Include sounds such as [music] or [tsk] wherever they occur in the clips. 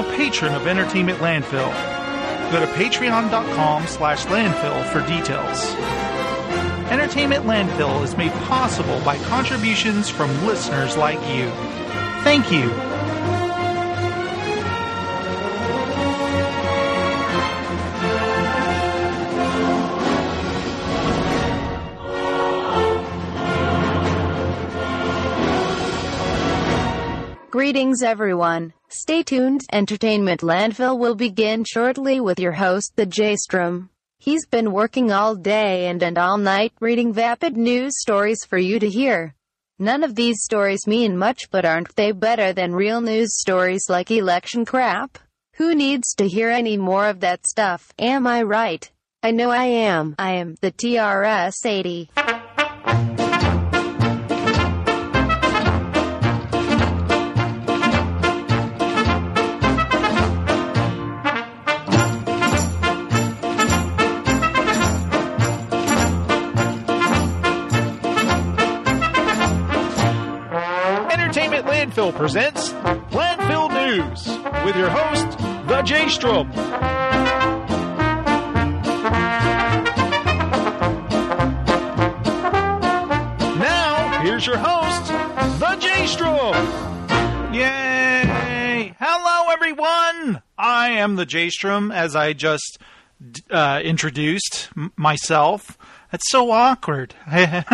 a patron of Entertainment Landfill. Go to patreon.com slash landfill for details. Entertainment Landfill is made possible by contributions from listeners like you. Thank you. Greetings, everyone. Stay tuned. Entertainment Landfill will begin shortly with your host, the J-Strom. He's been working all day and, and all night reading vapid news stories for you to hear. None of these stories mean much, but aren't they better than real news stories like election crap? Who needs to hear any more of that stuff? Am I right? I know I am. I am the TRS 80. Presents Landfill News with your host, the J Strom. Now, here's your host, the J Strom. Yay! Hello, everyone! I am the J Strom, as I just uh, introduced m- myself. That's so awkward. [laughs] Hello,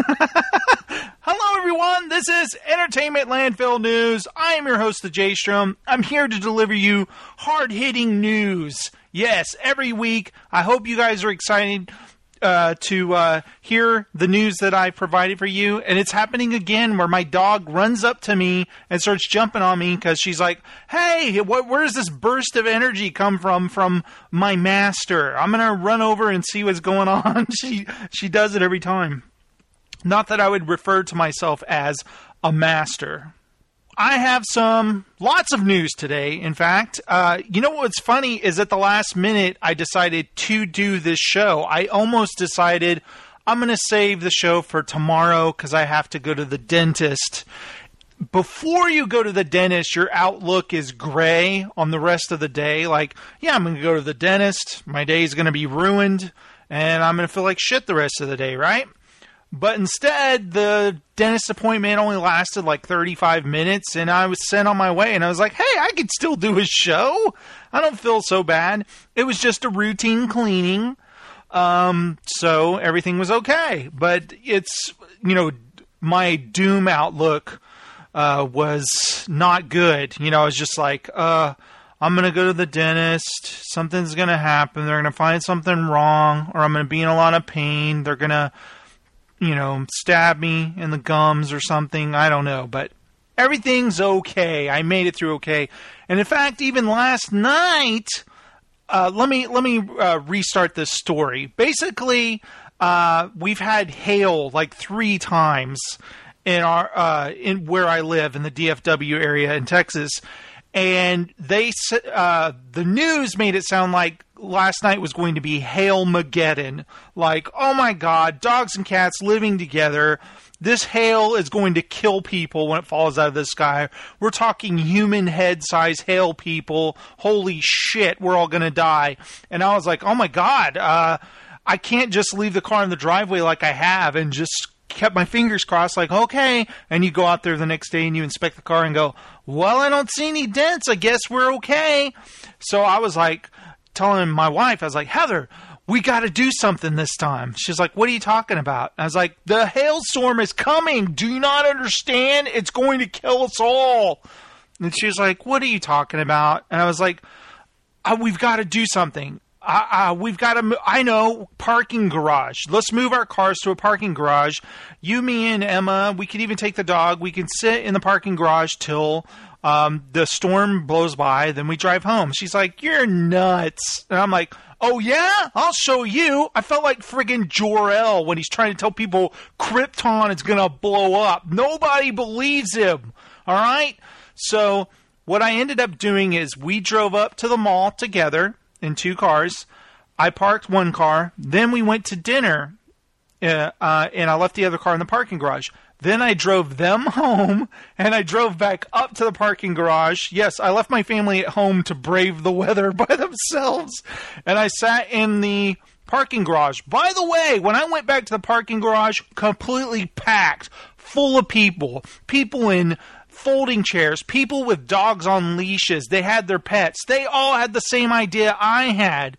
everyone. This is Entertainment Landfill News. I am your host, the J Strom. I'm here to deliver you hard hitting news. Yes, every week. I hope you guys are excited uh, to uh, hear the news that I provided for you. And it's happening again where my dog runs up to me and starts jumping on me because she's like, hey, where does this burst of energy come from from my master? I'm going to run over and see what's going on. [laughs] she, she does it every time. Not that I would refer to myself as a master. I have some lots of news today. In fact, uh, you know what's funny is at the last minute I decided to do this show. I almost decided I'm going to save the show for tomorrow because I have to go to the dentist. Before you go to the dentist, your outlook is gray on the rest of the day. Like, yeah, I'm going to go to the dentist. My day is going to be ruined, and I'm going to feel like shit the rest of the day, right? But instead, the dentist appointment only lasted like 35 minutes, and I was sent on my way. And I was like, hey, I could still do a show. I don't feel so bad. It was just a routine cleaning. Um, so everything was okay. But it's, you know, my doom outlook uh, was not good. You know, I was just like, uh, I'm going to go to the dentist. Something's going to happen. They're going to find something wrong, or I'm going to be in a lot of pain. They're going to you know, stab me in the gums or something. I don't know, but everything's okay. I made it through okay. And in fact, even last night, uh, let me let me uh, restart this story. Basically, uh, we've had hail like three times in our uh, in where I live in the DFW area in Texas, and they uh, the news made it sound like last night was going to be Hail Mageddon. Like, oh my god, dogs and cats living together. This hail is going to kill people when it falls out of the sky. We're talking human head size hail people. Holy shit, we're all going to die. And I was like, oh my god, uh, I can't just leave the car in the driveway like I have and just kept my fingers crossed, like, okay. And you go out there the next day and you inspect the car and go, well, I don't see any dents. I guess we're okay. So I was like, telling my wife, I was like, Heather, we got to do something this time. She's like, What are you talking about? I was like, The hailstorm is coming. Do you not understand? It's going to kill us all. And she was like, What are you talking about? And I was like, uh, We've got to do something. Uh, uh, we've got to. I know parking garage. Let's move our cars to a parking garage. You, me, and Emma. We could even take the dog. We can sit in the parking garage till um, the storm blows by, then we drive home. She's like, You're nuts. And I'm like, Oh, yeah? I'll show you. I felt like friggin' Jor-El when he's trying to tell people Krypton is to blow up. Nobody believes him. All right? So, what I ended up doing is we drove up to the mall together in two cars. I parked one car. Then we went to dinner uh, uh, and I left the other car in the parking garage. Then I drove them [laughs] home and I drove back up to the parking garage. Yes, I left my family at home to brave the weather [laughs] by themselves. And I sat in the parking garage. By the way, when I went back to the parking garage, completely packed, full of people, people in folding chairs, people with dogs on leashes. They had their pets. They all had the same idea I had.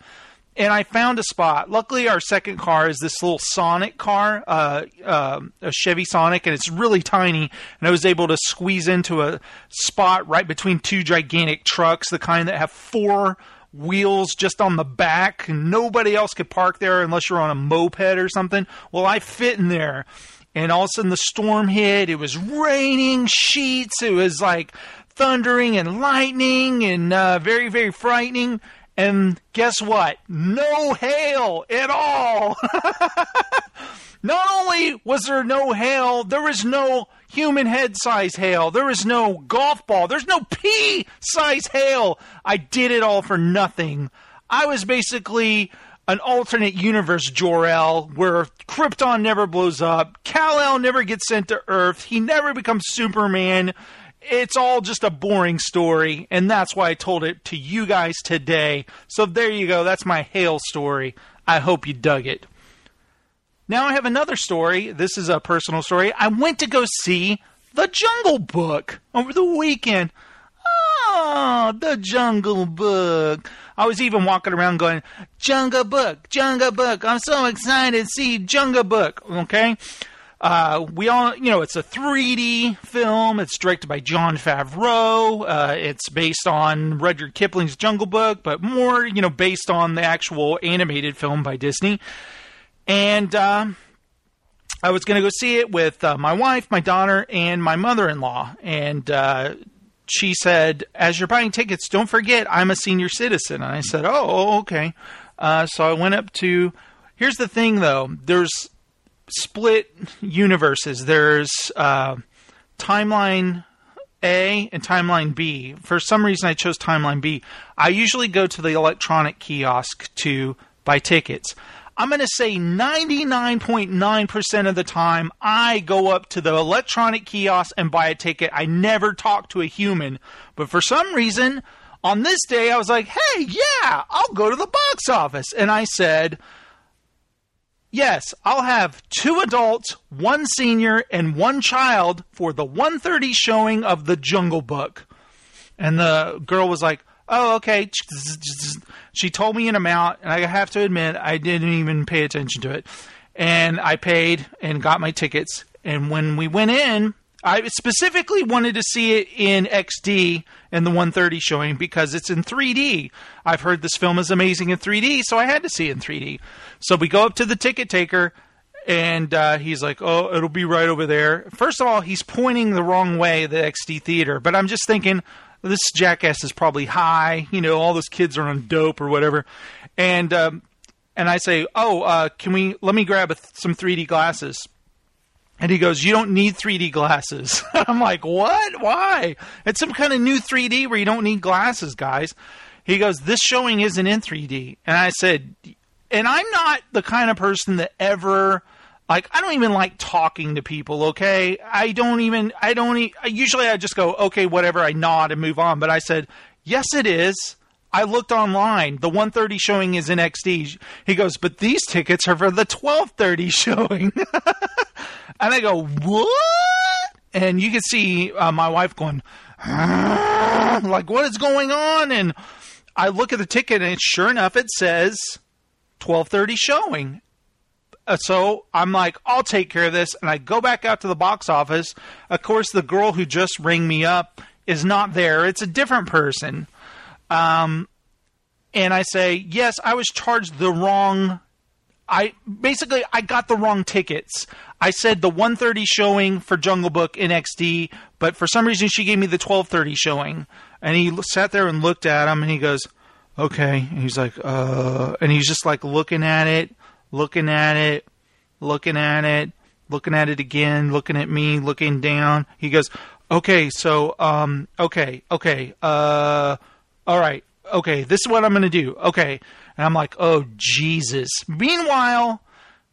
And I found a spot. Luckily, our second car is this little Sonic car, uh, uh, a Chevy Sonic, and it's really tiny. And I was able to squeeze into a spot right between two gigantic trucks, the kind that have four wheels just on the back. Nobody else could park there unless you're on a moped or something. Well, I fit in there. And all of a sudden the storm hit. It was raining sheets. It was like thundering and lightning and uh, very, very frightening. And guess what? No hail at all. [laughs] Not only was there no hail, there was no human head size hail. There was no golf ball. There's no pea size hail. I did it all for nothing. I was basically an alternate universe Jor-El where Krypton never blows up, Kal-El never gets sent to Earth, he never becomes Superman. It's all just a boring story, and that's why I told it to you guys today. So there you go. That's my hail story. I hope you dug it. Now I have another story. This is a personal story. I went to go see The Jungle Book over the weekend. Oh, The Jungle Book. I was even walking around going, Jungle Book, Jungle Book. I'm so excited to see Jungle Book. Okay. Uh, we all, you know, it's a 3D film. It's directed by Jon Favreau. Uh, it's based on Rudyard Kipling's Jungle Book, but more, you know, based on the actual animated film by Disney. And uh, I was going to go see it with uh, my wife, my daughter, and my mother-in-law. And uh, she said, "As you're buying tickets, don't forget I'm a senior citizen." And I said, "Oh, okay." Uh, so I went up to. Here's the thing, though. There's split universes. There's uh, timeline A and timeline B. For some reason, I chose timeline B. I usually go to the electronic kiosk to buy tickets. I'm going to say 99.9% of the time, I go up to the electronic kiosk and buy a ticket. I never talk to a human. But for some reason, on this day, I was like, hey, yeah, I'll go to the box office. And I said, Yes, I'll have two adults, one senior, and one child for the 1:30 showing of The Jungle Book. And the girl was like, "Oh, okay." She told me an amount, and I have to admit I didn't even pay attention to it. And I paid and got my tickets. And when we went in, I specifically wanted to see it in XD and the 130 showing because it's in 3D. I've heard this film is amazing in 3D, so I had to see it in 3D. So we go up to the ticket taker, and uh, he's like, "Oh, it'll be right over there." First of all, he's pointing the wrong way, the XD theater. But I'm just thinking, this jackass is probably high. You know, all those kids are on dope or whatever. And um, and I say, "Oh, uh, can we? Let me grab a, some 3D glasses." And he goes, You don't need 3D glasses. [laughs] I'm like, What? Why? It's some kind of new 3D where you don't need glasses, guys. He goes, This showing isn't in 3D. And I said, And I'm not the kind of person that ever. Like I don't even like talking to people, okay? I don't even I don't e- usually I just go, "Okay, whatever." I nod and move on, but I said, "Yes it is." I looked online. The 1:30 showing is in XD. He goes, "But these tickets are for the 12:30 [laughs] showing." [laughs] And I go, what? And you can see uh, my wife going, like, what is going on? And I look at the ticket, and sure enough, it says 12:30 showing. Uh, so I'm like, I'll take care of this, and I go back out to the box office. Of course, the girl who just rang me up is not there; it's a different person. Um, and I say, yes, I was charged the wrong I basically I got the wrong tickets. I said the 1:30 showing for Jungle Book in XD, but for some reason she gave me the 12:30 showing. And he sat there and looked at him and he goes, "Okay." And he's like, "Uh," and he's just like looking at it, looking at it, looking at it, looking at it again, looking at me, looking down. He goes, "Okay, so um okay, okay. Uh all right. Okay, this is what I'm going to do. Okay." And I'm like, oh, Jesus. Meanwhile,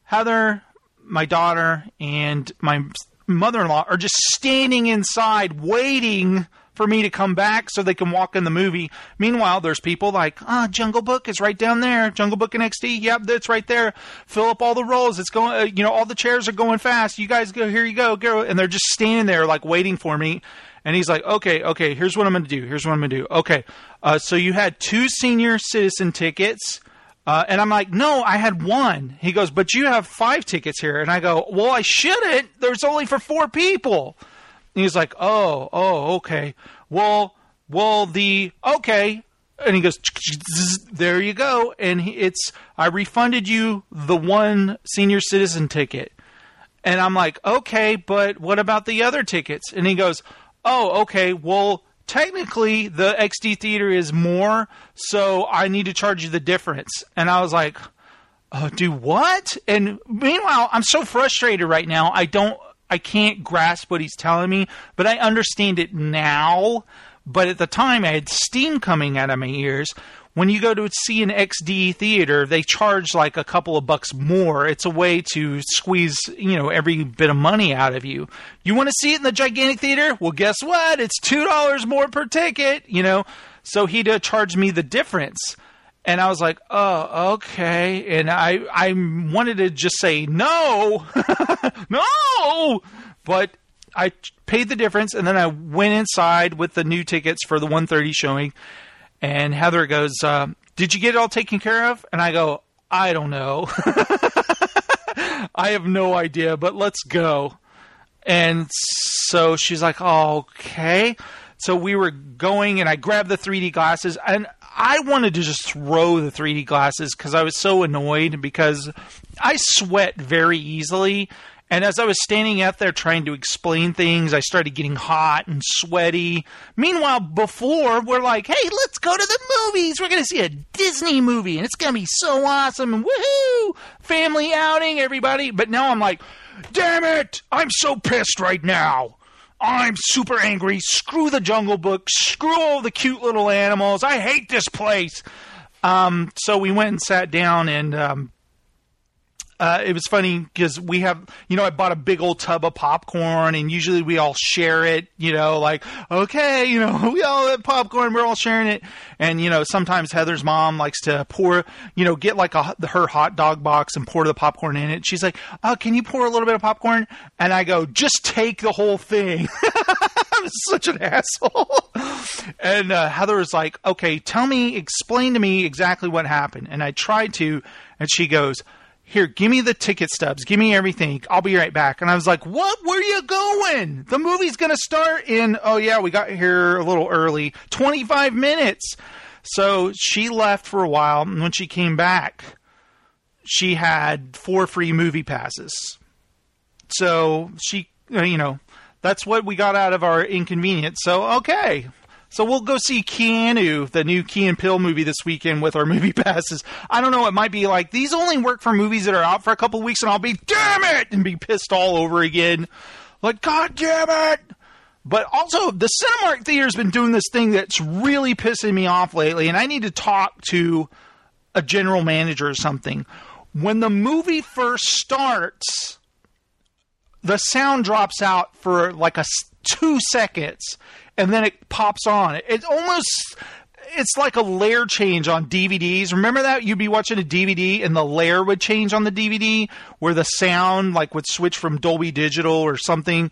Heather, my daughter, and my mother-in-law are just standing inside waiting for me to come back so they can walk in the movie. Meanwhile, there's people like, ah, oh, Jungle Book is right down there. Jungle Book in XD, yep, that's right there. Fill up all the rows. It's going, uh, you know, all the chairs are going fast. You guys go, here you go, go. And they're just standing there like waiting for me. And he's like, okay, okay, here's what I'm going to do. Here's what I'm going to do. Okay, uh, so you had two senior citizen tickets. Uh, and I'm like, no, I had one. He goes, but you have five tickets here. And I go, well, I shouldn't. There's only for four people. And he's like, oh, oh, okay. Well, well, the, okay. And he goes, [tsk] there you go. And it's, I refunded you the one senior citizen ticket. And I'm like, okay, but what about the other tickets? And he goes, oh, okay, well, technically the XD theater is more, so I need to charge you the difference. And I was like, oh, do what? And meanwhile, I'm so frustrated right now. I don't, I can't grasp what he's telling me, but I understand it now. But at the time, I had steam coming out of my ears when you go to see an XD theater, they charge like a couple of bucks more. It's a way to squeeze, you know, every bit of money out of you. You want to see it in the gigantic theater? Well, guess what? It's $2 more per ticket, you know. So he'd charge me the difference. And I was like, "Oh, okay." And I I wanted to just say no. [laughs] no. But I paid the difference and then I went inside with the new tickets for the 130 showing and Heather goes, uh, Did you get it all taken care of? And I go, I don't know. [laughs] I have no idea, but let's go. And so she's like, oh, okay. So we were going, and I grabbed the 3D glasses, and I wanted to just throw the 3D glasses because I was so annoyed because I sweat very easily. And as I was standing out there trying to explain things, I started getting hot and sweaty. Meanwhile, before, we're like, hey, let's go to the movies. We're going to see a Disney movie, and it's going to be so awesome. And woohoo! Family outing, everybody. But now I'm like, damn it! I'm so pissed right now. I'm super angry. Screw the Jungle Book. Screw all the cute little animals. I hate this place. Um, so we went and sat down, and um, uh, it was funny because we have, you know, I bought a big old tub of popcorn, and usually we all share it. You know, like okay, you know, [laughs] we all have popcorn, we're all sharing it, and you know, sometimes Heather's mom likes to pour, you know, get like a her hot dog box and pour the popcorn in it. She's like, "Oh, can you pour a little bit of popcorn?" And I go, "Just take the whole thing." [laughs] I'm such an asshole. [laughs] and uh, Heather was like, "Okay, tell me, explain to me exactly what happened." And I tried to, and she goes here, give me the ticket stubs, give me everything. I'll be right back. And I was like, what? Where are you going? The movie's going to start in, oh yeah, we got here a little early, 25 minutes. So she left for a while. And when she came back, she had four free movie passes. So she, uh, you know, that's what we got out of our inconvenience. So, okay, so we'll go see Keanu, the new Key and Peele movie this weekend with our movie [laughs] passes. I don't know. It might be like these only work for movies that are out for a couple weeks, and I'll be damn it and be pissed all over again. Like God damn it! But also, the Cinemark Theater's been doing this thing that's really pissing me off lately, and I need to talk to a general manager or something. When the movie first starts, the sound drops out for like a two seconds and then it pops on. It almost it's like a layer change on DVDs. Remember that you'd be watching a DVD and the layer would change on the DVD where the sound like would switch from Dolby Digital or something.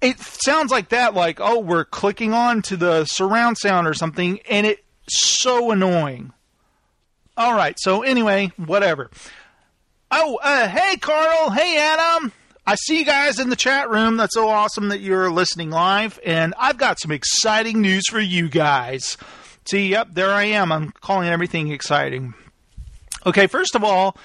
It sounds like that like oh we're clicking on to the surround sound or something and it's so annoying. All right, so anyway, whatever. Oh, uh, hey Carl, hey Adam. I see you guys in the chat room. That's so awesome that you're listening live. And I've got some exciting news for you guys. See, yep, there I am. I'm calling everything exciting. Okay, first of all,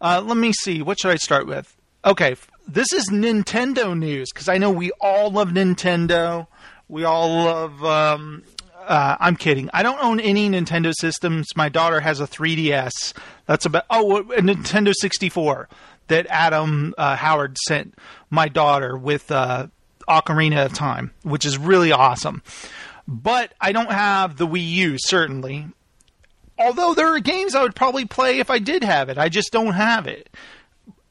uh, let me see. What should I start with? Okay, this is Nintendo news because I know we all love Nintendo. We all love. Um, uh, I'm kidding. I don't own any Nintendo systems. My daughter has a 3DS. That's about. Oh, a Nintendo 64 that Adam uh, Howard sent my daughter with uh, Ocarina of Time, which is really awesome. But I don't have the Wii U, certainly. Although there are games I would probably play if I did have it. I just don't have it.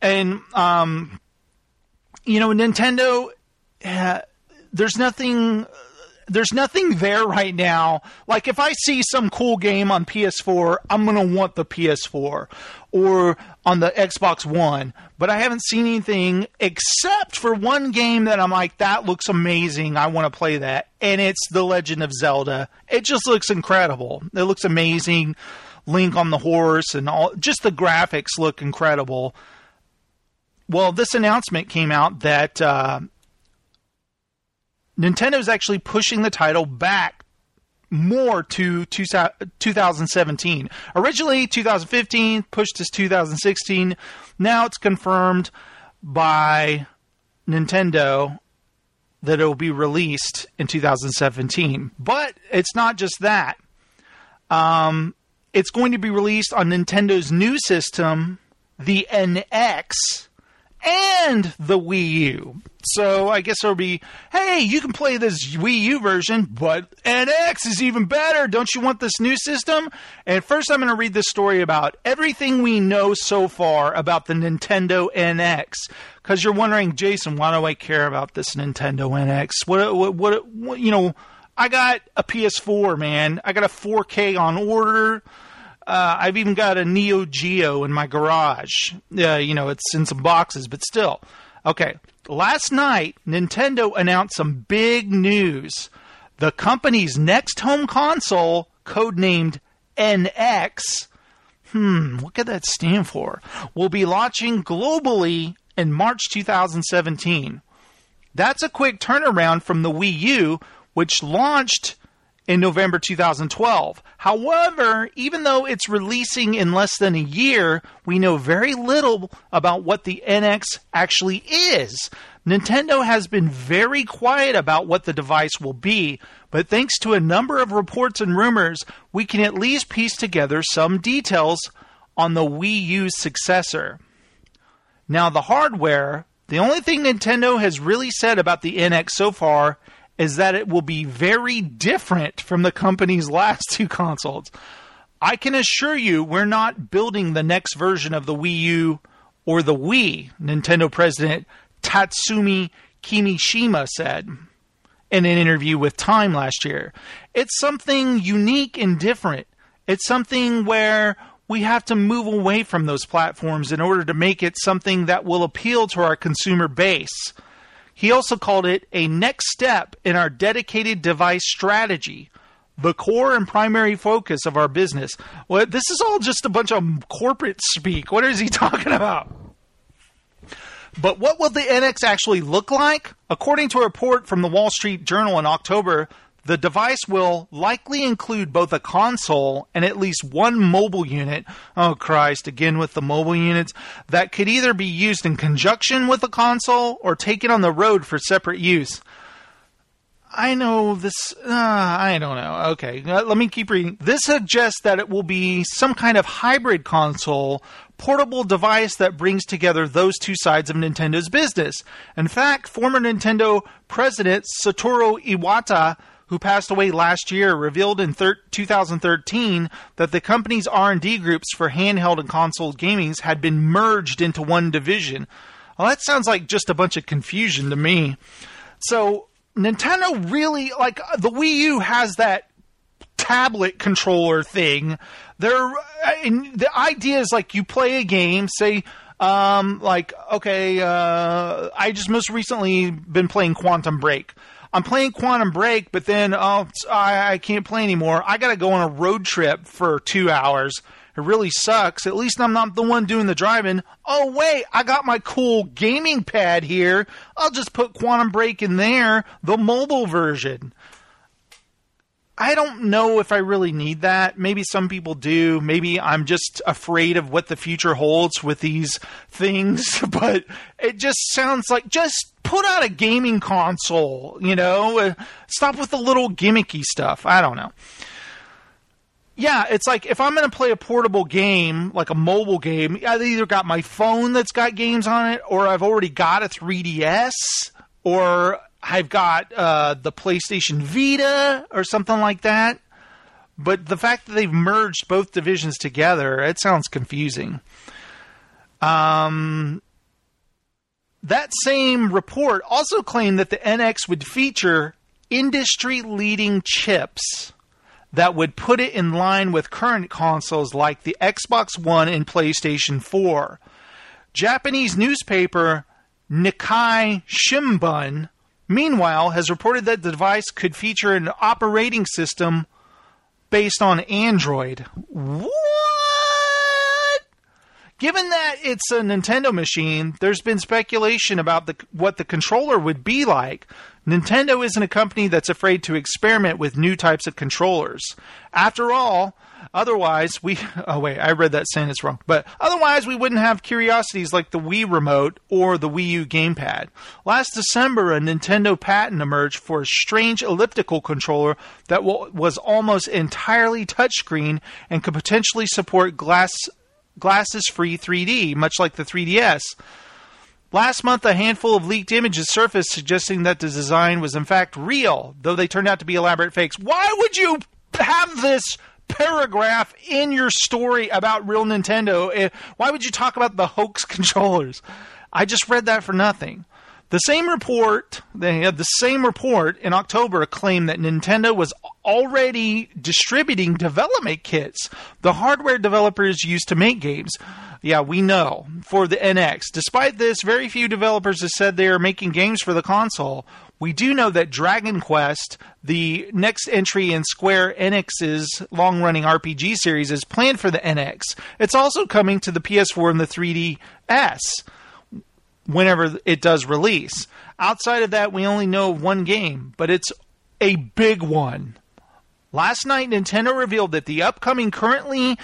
And, um, you know, Nintendo uh, there's nothing there's nothing there right now. Like if I see some cool game on PS4, I'm gonna want the PS4 or on the Xbox One. But I haven't seen anything except for one game that I'm like, that looks amazing. I want to play that, and it's The Legend of Zelda. It just looks incredible. It looks amazing. Link on the horse and all, just the graphics look incredible. Well, this announcement came out that. Uh, Nintendo is actually pushing the title back more to 2017. Originally 2015, pushed to 2016. Now it's confirmed by Nintendo that it will be released in 2017. But it's not just that. Um, it's going to be released on Nintendo's new system, the NX, and the Wii U. So I guess it'll be, hey, you can play this Wii U version, but NX is even better. Don't you want this new system? And first, I'm going to read this story about everything we know so far about the Nintendo NX. Because you're wondering, Jason, why do I care about this Nintendo NX? What, what, what, what you know, I got a PS4, man. I got a 4K on order. Uh, I've even got a Neo Geo in my garage. Uh, you know, it's in some boxes, but still. Okay. Last night, Nintendo announced some big news. The company's next home console, codenamed NX, hmm, what could that stand for? Will be launching globally in March 2017. That's a quick turnaround from the Wii U, which launched in November 2012. However, even though it's releasing in less than a year, we know very little about what the NX actually is. Nintendo has been very quiet about what the device will be, but thanks to a number of reports and rumors, we can at least piece together some details on the Wii U's successor. Now, the hardware, the only thing Nintendo has really said about the NX so far is that it will be very different from the company's [laughs] last two consoles. I can assure you we're not building the next version of the Wii U or the Wii, Nintendo president Tatsumi Kimishima said in an interview with Time last year. It's something unique and different. It's something where we have to move away from those platforms in order to make it something that will appeal to our consumer base. He also called it a next step in our dedicated device strategy, the core and primary focus of our business. Well, this is all just a bunch of corporate speak. What is he [laughs] talking about? But what will the NX actually look like? According to a report from the Wall Street Journal in October, the device will likely include both a console and at least one mobile unit. Oh, Christ, again with the mobile units that could either be used in conjunction with the console or taken on the road for separate use. I know this. Uh, I don't know. Okay, let me keep reading. This suggests that it will be some kind of hybrid console, portable device that brings together those two sides of Nintendo's business. In fact, former Nintendo president Satoru Iwata who passed away last year, revealed in thir- 2013 that the company's R&D groups for handheld and console gaming had been merged into one division. Well, that sounds like just a bunch of confusion to me. So Nintendo really like the Wii U has that tablet controller thing. There, the idea is like you play a game, say. Um, like okay, uh, I just most recently been playing Quantum Break. I'm playing Quantum Break, but then oh, I, I can't play anymore. I got to go on a road trip for two hours. It really sucks. At least I'm not the one doing the driving. Oh, wait, I got my cool gaming pad here. I'll just put Quantum Break in there, the mobile version. I don't know if I really need that. Maybe some people do. Maybe I'm just afraid of what the future holds with these things, [laughs] but it just sounds like just put out a gaming console, you know? Uh, stop with the little gimmicky stuff. I don't know. Yeah, it's like if I'm going to play a portable game, like a mobile game, I've either got my phone that's got games on it, or I've already got a 3DS, or I've got uh, the PlayStation Vita or something like that. But the fact that they've merged both divisions together, it sounds confusing. Um, that same report also claimed that the NX would feature industry leading chips that would put it in line with current consoles like the Xbox One and PlayStation 4. Japanese newspaper Nikkei Shimbun, meanwhile, has reported that the device could feature an operating system based on Android. What? Given that it's a Nintendo machine, there's been speculation about the, what the controller would be like. Nintendo isn't a company that's afraid to experiment with new types of controllers. After all, otherwise we [laughs] oh wait, I read that sentence wrong. But otherwise we wouldn't have curiosities like the Wii remote or the Wii U gamepad. Last December a Nintendo patent emerged for a strange elliptical controller that was almost entirely touchscreen and could potentially support glass glasses free 3D, much like the 3DS. Last month, a handful of leaked images surfaced suggesting that the design was in fact real, though they turned out to be elaborate fakes. Why would you have this paragraph in your story about real Nintendo? Eh, why would you talk about the hoax [laughs] controllers? I just read that for nothing. The same report, they had the same report in October claimed that Nintendo was already distributing development kits, the hardware developers use to make games. Yeah, we know for the NX. Despite this, very few developers have said they are making games for the console. We do know that Dragon Quest, the next entry in Square Enix's long running RPG series, is planned for the NX. It's also coming to the PS4 and the 3DS whenever it does release. Outside of that, we only know one game, but it's a big one. Last night, Nintendo revealed that the upcoming, currently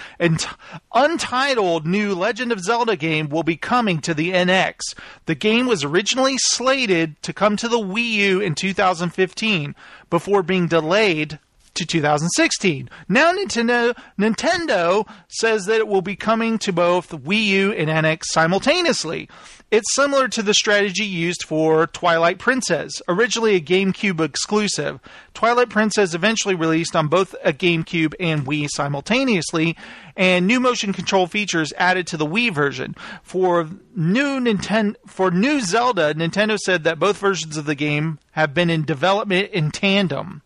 untitled new Legend of Zelda game will be coming to the NX. The game was originally slated to come to the Wii U in 2015 before being delayed to 2016. Now Nintendo Nintendo says that it will be coming to both Wii U and NX simultaneously. It's similar to the strategy used for Twilight Princess, originally a GameCube exclusive. Twilight Princess eventually released on both a GameCube and Wii simultaneously, and new motion control features added to the Wii version. For new Nintendo for new Zelda, Nintendo said that both versions of the game have been in development in tandem.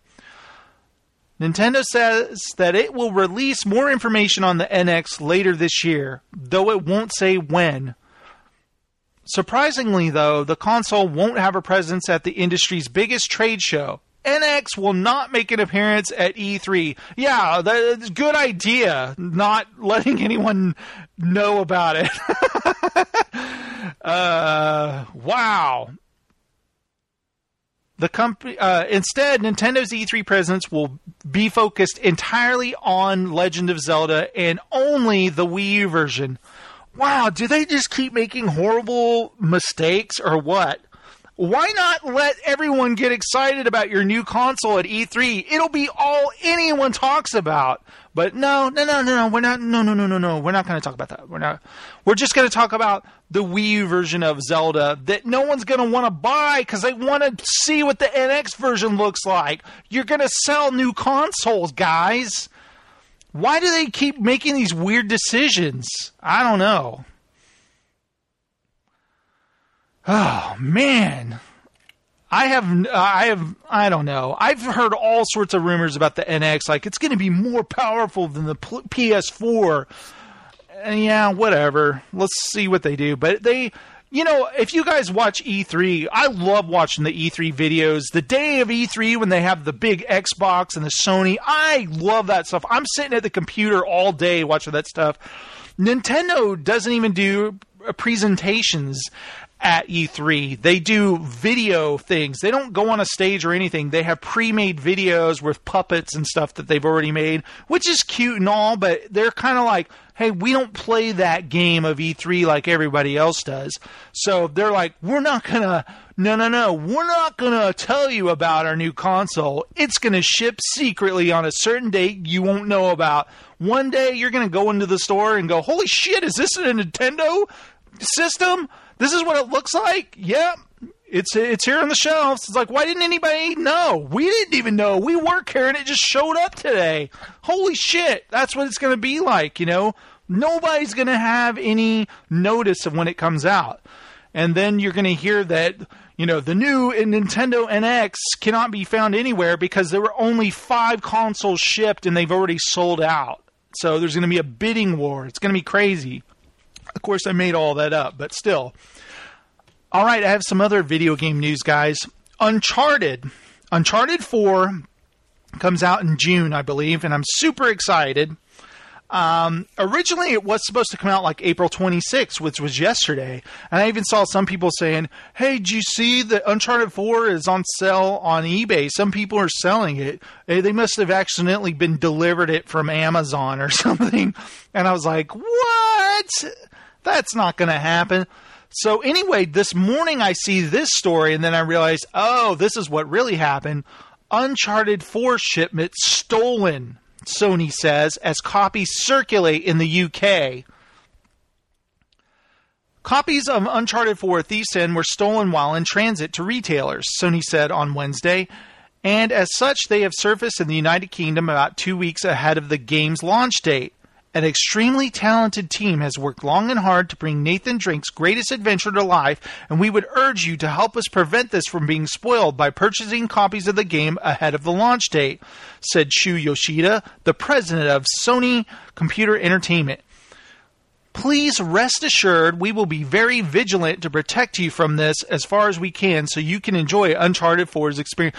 Nintendo says that it will release more information on the NX later this year, though it won't say when. Surprisingly, though, the console won't have a presence at the industry's biggest trade show. NX will not make an appearance at E3. Yeah, that's a good idea, not letting [laughs] anyone know about it. [laughs] uh, wow. The company uh, instead, Nintendo's E3 presence will be focused entirely on Legend of Zelda and only the Wii U version wow, do they just keep making horrible mistakes or what? Why not let everyone get excited about your new console at E3? It'll be all anyone talks about. But no, no, no, no, no, we're not. No, no, no, no, no. We're not going to talk about that. We're not. We're just going to talk about the Wii U version of Zelda that no one's going to want to buy because they want to see what the NX version looks like. You're going to sell new consoles, guys. Why do they keep making these weird decisions? I don't know. Oh man. I have, uh, I have, I don't know. I've heard all sorts of rumors about the NX, like it's going to be more powerful than the PS4. And uh, yeah, whatever. Let's see what they do. But they, you know, if you guys watch E3, I love watching the E3 videos. The day of E3 when they have the big Xbox and the Sony, I love that stuff. I'm sitting at the computer all day watching that stuff. Nintendo doesn't even do presentations at E3. They do video things. They don't go on a stage or anything. They have pre-made videos with puppets and stuff that they've already made, which is cute and all, but they're kind of like, hey, we don't play that game of E3 like everybody else does. So they're like, we're not going to no, no, no. We're not going to tell you about our new console. It's going to ship secretly on a certain date you won't know about. One day you're going to go into the store and go, "Holy shit, is this a Nintendo system?" This is what it looks like. Yep. It's it's here on the shelves. It's like, why didn't anybody know? We didn't even know. We work here, and it just showed up today. Holy shit! That's what it's going to be like. You know, nobody's going to have any notice of when it comes out. and then you're going to hear that you know the new Nintendo NX cannot be found anywhere because there were only five consoles shipped and they've already sold out. So there's going to be a bidding war. It's going to be crazy. Of course, I made all that up, but still. All right, I have some other video game news, guys. Uncharted. Uncharted 4 comes out in June, I believe, and I'm super excited. Um, originally, it was supposed to come out like April 26th, which was yesterday. And I even saw some people saying, Hey, did you see that Uncharted 4 is on sale on eBay? Some people are selling it. They must have accidentally been delivered it from Amazon or [laughs] something. And I was like, What? That's not going to happen. So, anyway, this morning I see this story, and then I realized, oh, this is what really happened. Uncharted 4 shipment stolen Sony says, as copies circulate in the UK. Copies of Uncharted 4 Thief's End were stolen while in transit to retailers, Sony said on Wednesday, and as such, they have surfaced in the United Kingdom about two weeks ahead of the game's launch date. An extremely talented team has worked long and hard to bring Nathan Drake's greatest adventure to life, and we would urge you to help us prevent this from being spoiled by purchasing copies of the game ahead of the launch date, said Shu Yoshida, the president of Sony Computer Entertainment. Please rest assured we will be very vigilant to protect you from this as far as we can so you can enjoy Uncharted 4's experience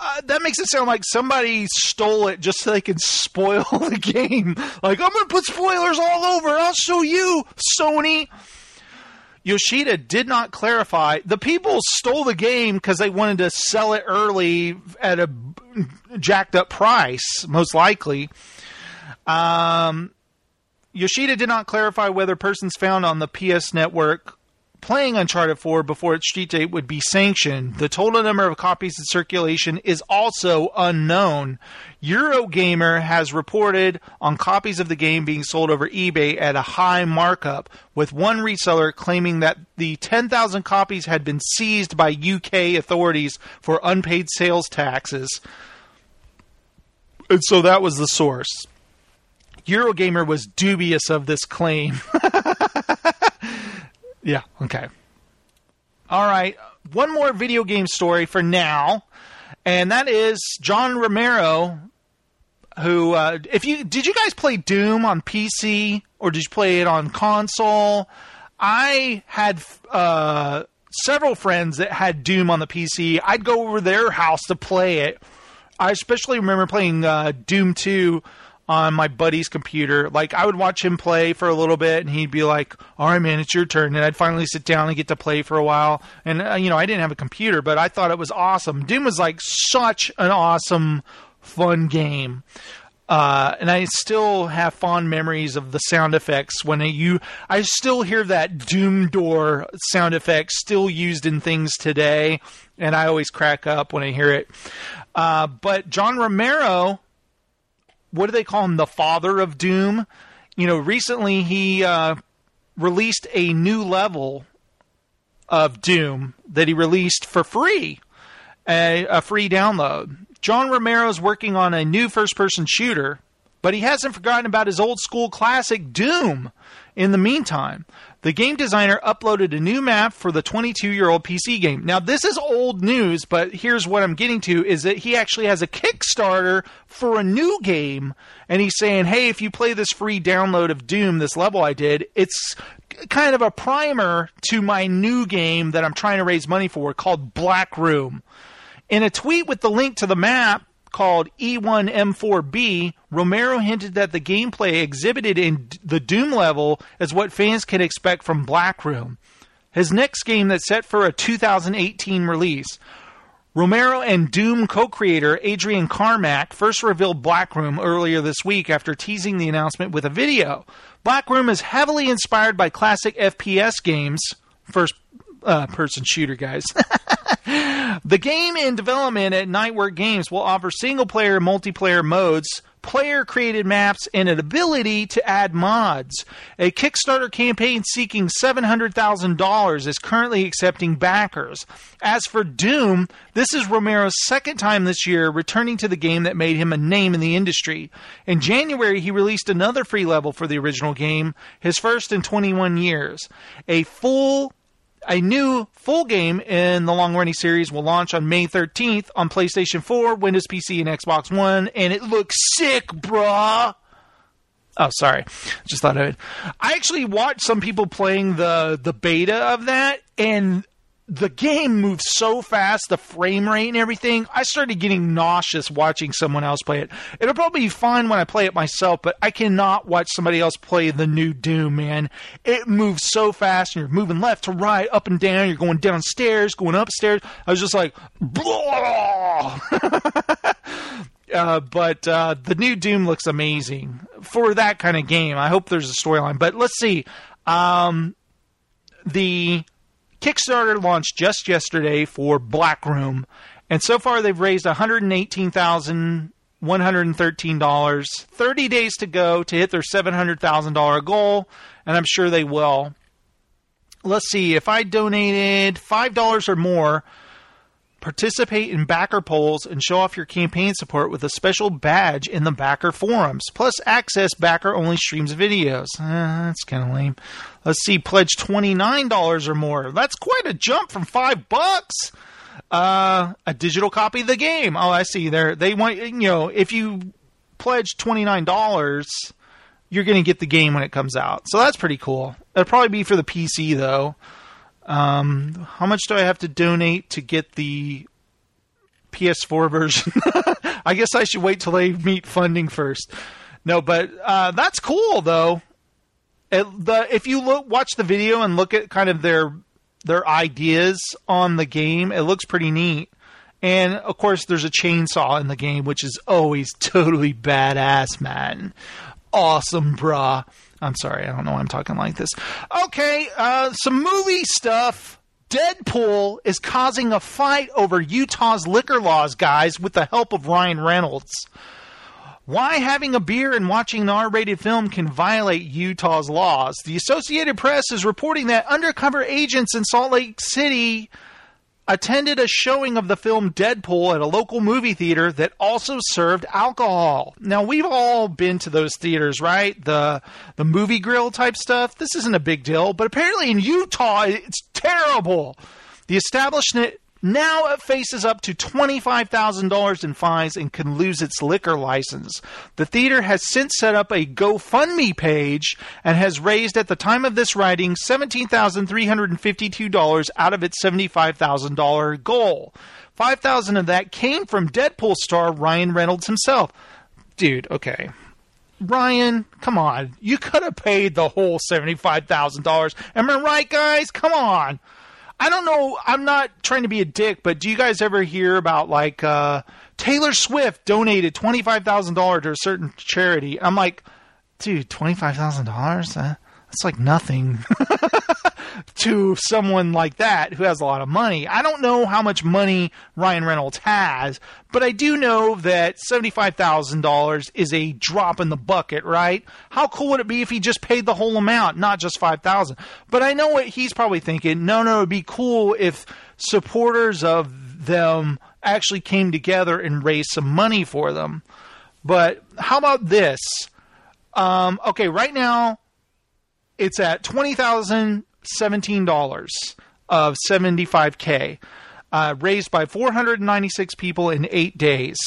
uh, that makes it sound like somebody stole it just so they can spoil [laughs] the game. Like, I'm going to put spoilers all over. I'll show you, Sony. Yoshida did not clarify. The people stole the game because they wanted to sell it early at a jacked up price, most likely. Um, Yoshida did not clarify whether persons found on the PS Network playing Uncharted 4 before its street date would be sanctioned. The total number of copies in circulation is also unknown. Eurogamer has reported on copies of the game being sold over eBay at a high markup, with one reseller claiming that the 10,000 copies had been seized by UK authorities for unpaid sales taxes. And so that was the source. Eurogamer was dubious of this claim. [laughs] Yeah, okay. All right, one more video game story for now, and that is John Romero. Who, uh, if you did you guys play Doom on PC or did you play it on console? I had uh, several friends that had Doom on the PC. I'd go over their house to play it. I especially remember playing uh, Doom 2 on my buddy's computer. Like I would watch him play for a little bit, and he'd be like, "All right, man, it's your turn." And I'd finally sit down and get to play for a while. And uh, you know, I didn't have a computer, but I thought it was awesome. Doom was like such an awesome, fun game. Uh, and I still have fond memories of the sound effects when you. I still hear that Doom door sound effect still used in things today, and I always crack up when I hear it. Uh, but John Romero what do they call him? The father of Doom. You know, recently he uh, released a new level of Doom that he released for free, a, a free download. John Romero's working on a new first person shooter, but he hasn't forgotten about his old school classic Doom in the meantime. The game designer uploaded a new map for the 22 year old PC game. Now, this is old news, but here's what I'm getting to is that he actually has a Kickstarter for a new game, and he's saying, hey, if you play this free download of Doom, this level I did, it's kind of a primer to my new game that I'm trying to raise money for called Blackroom. In a tweet with the link to the map, called E1M4B, Romero hinted that the gameplay exhibited in the Doom level is what fans can expect from Blackroom. His next game that's set for a 2018 release. Romero and Doom co creator Adrian Carmack first revealed Blackroom earlier this week after teasing the announcement with a video. Blackroom is heavily inspired by classic FPS games, first uh, person shooter, guys. [laughs] the game in development at Nightwork Games will offer single player multiplayer modes, player created maps, and an ability to add mods. A Kickstarter campaign seeking $700,000 is currently accepting backers. As for Doom, this is Romero's second time this year returning to the game that made him a name in the industry. In January, he released another free level for the original game, his first in 21 years. A full A new full game in the long running series will launch on May 13th on PlayStation 4, Windows PC, and Xbox One, and it looks sick, bruh. Oh, sorry. Just thought of it. I actually watched some people playing the the beta of that, and the game moves so fast, the frame rate and everything. I started getting nauseous watching someone else play it. It'll probably be fine when I play it myself, but I cannot watch somebody else play the new Doom, man. It moves so fast, and you're moving left to right, up and down. You're going downstairs, going upstairs. I was just like, [laughs] uh, but uh, the new Doom looks amazing for that kind of game. I hope there's a storyline. But let's see. Um, the Kickstarter launched just yesterday for Blackroom, and so far they've raised $118,113. 30 days to go to hit their $700,000 goal, and I'm sure they will. Let's see, if I donated $5 or more, participate in backer polls and show off your campaign support with a special badge in the backer forums, plus access backer only streams videos. Uh, that's kind of lame. Let's see, pledge $29 or more. That's quite a jump from 5 bucks. Uh, a digital copy of the game. Oh, I see. There they want you know, if you pledge $29, you're going to get the game when it comes out. So that's pretty cool. It'll probably be for the PC though. Um, how much do I have to donate to get the PS4 version? [laughs] I guess I should wait till they meet funding first. No, but uh, that's cool though. It, the if you look watch the video and look at kind of their their ideas on the game, it looks pretty neat. And of course, there's a chainsaw in the game, which is always [laughs] totally badass, man. Awesome, brah. I'm sorry, I don't know why I'm talking like this. Okay, uh, some movie stuff. Deadpool is causing a fight over Utah's liquor laws, guys, with the help of Ryan Reynolds. Why having a beer and watching an R rated film can violate Utah's laws. The Associated Press is reporting that undercover agents in Salt Lake City attended a showing of the film Deadpool at a local movie theater that also served alcohol. Now we've all been to those theaters, right? The the movie grill type stuff. This isn't a big deal, but apparently in Utah it's terrible. The establishment now it faces up to $25,000 in fines and can lose its liquor license. The theater has since set up a GoFundMe page and has raised, at the time of this writing, $17,352 out of its $75,000 goal. 5000 of that came from Deadpool star Ryan Reynolds himself. Dude, okay. Ryan, come on. You could have paid the whole $75,000. Am I right, guys? Come on. I don't know. I'm not trying to be a dick, but do you guys ever hear about like uh, Taylor Swift donated twenty five thousand dollars to a certain charity? I'm like, dude, twenty five thousand dollars? That's like nothing [laughs] to someone like that who has a lot of money. I don't know how much money Ryan Reynolds has, but I do know that $75,000 is a drop in the bucket, right? How cool would it be if he just paid the whole amount, not just 5000 But I know what he's probably thinking. No, no, it'd be cool if supporters of them actually came together and raised some money for them. But how about this? Um, okay, right now it's at twenty thousand seventeen dollars of seventy five k, uh, raised by four hundred ninety six people in eight days.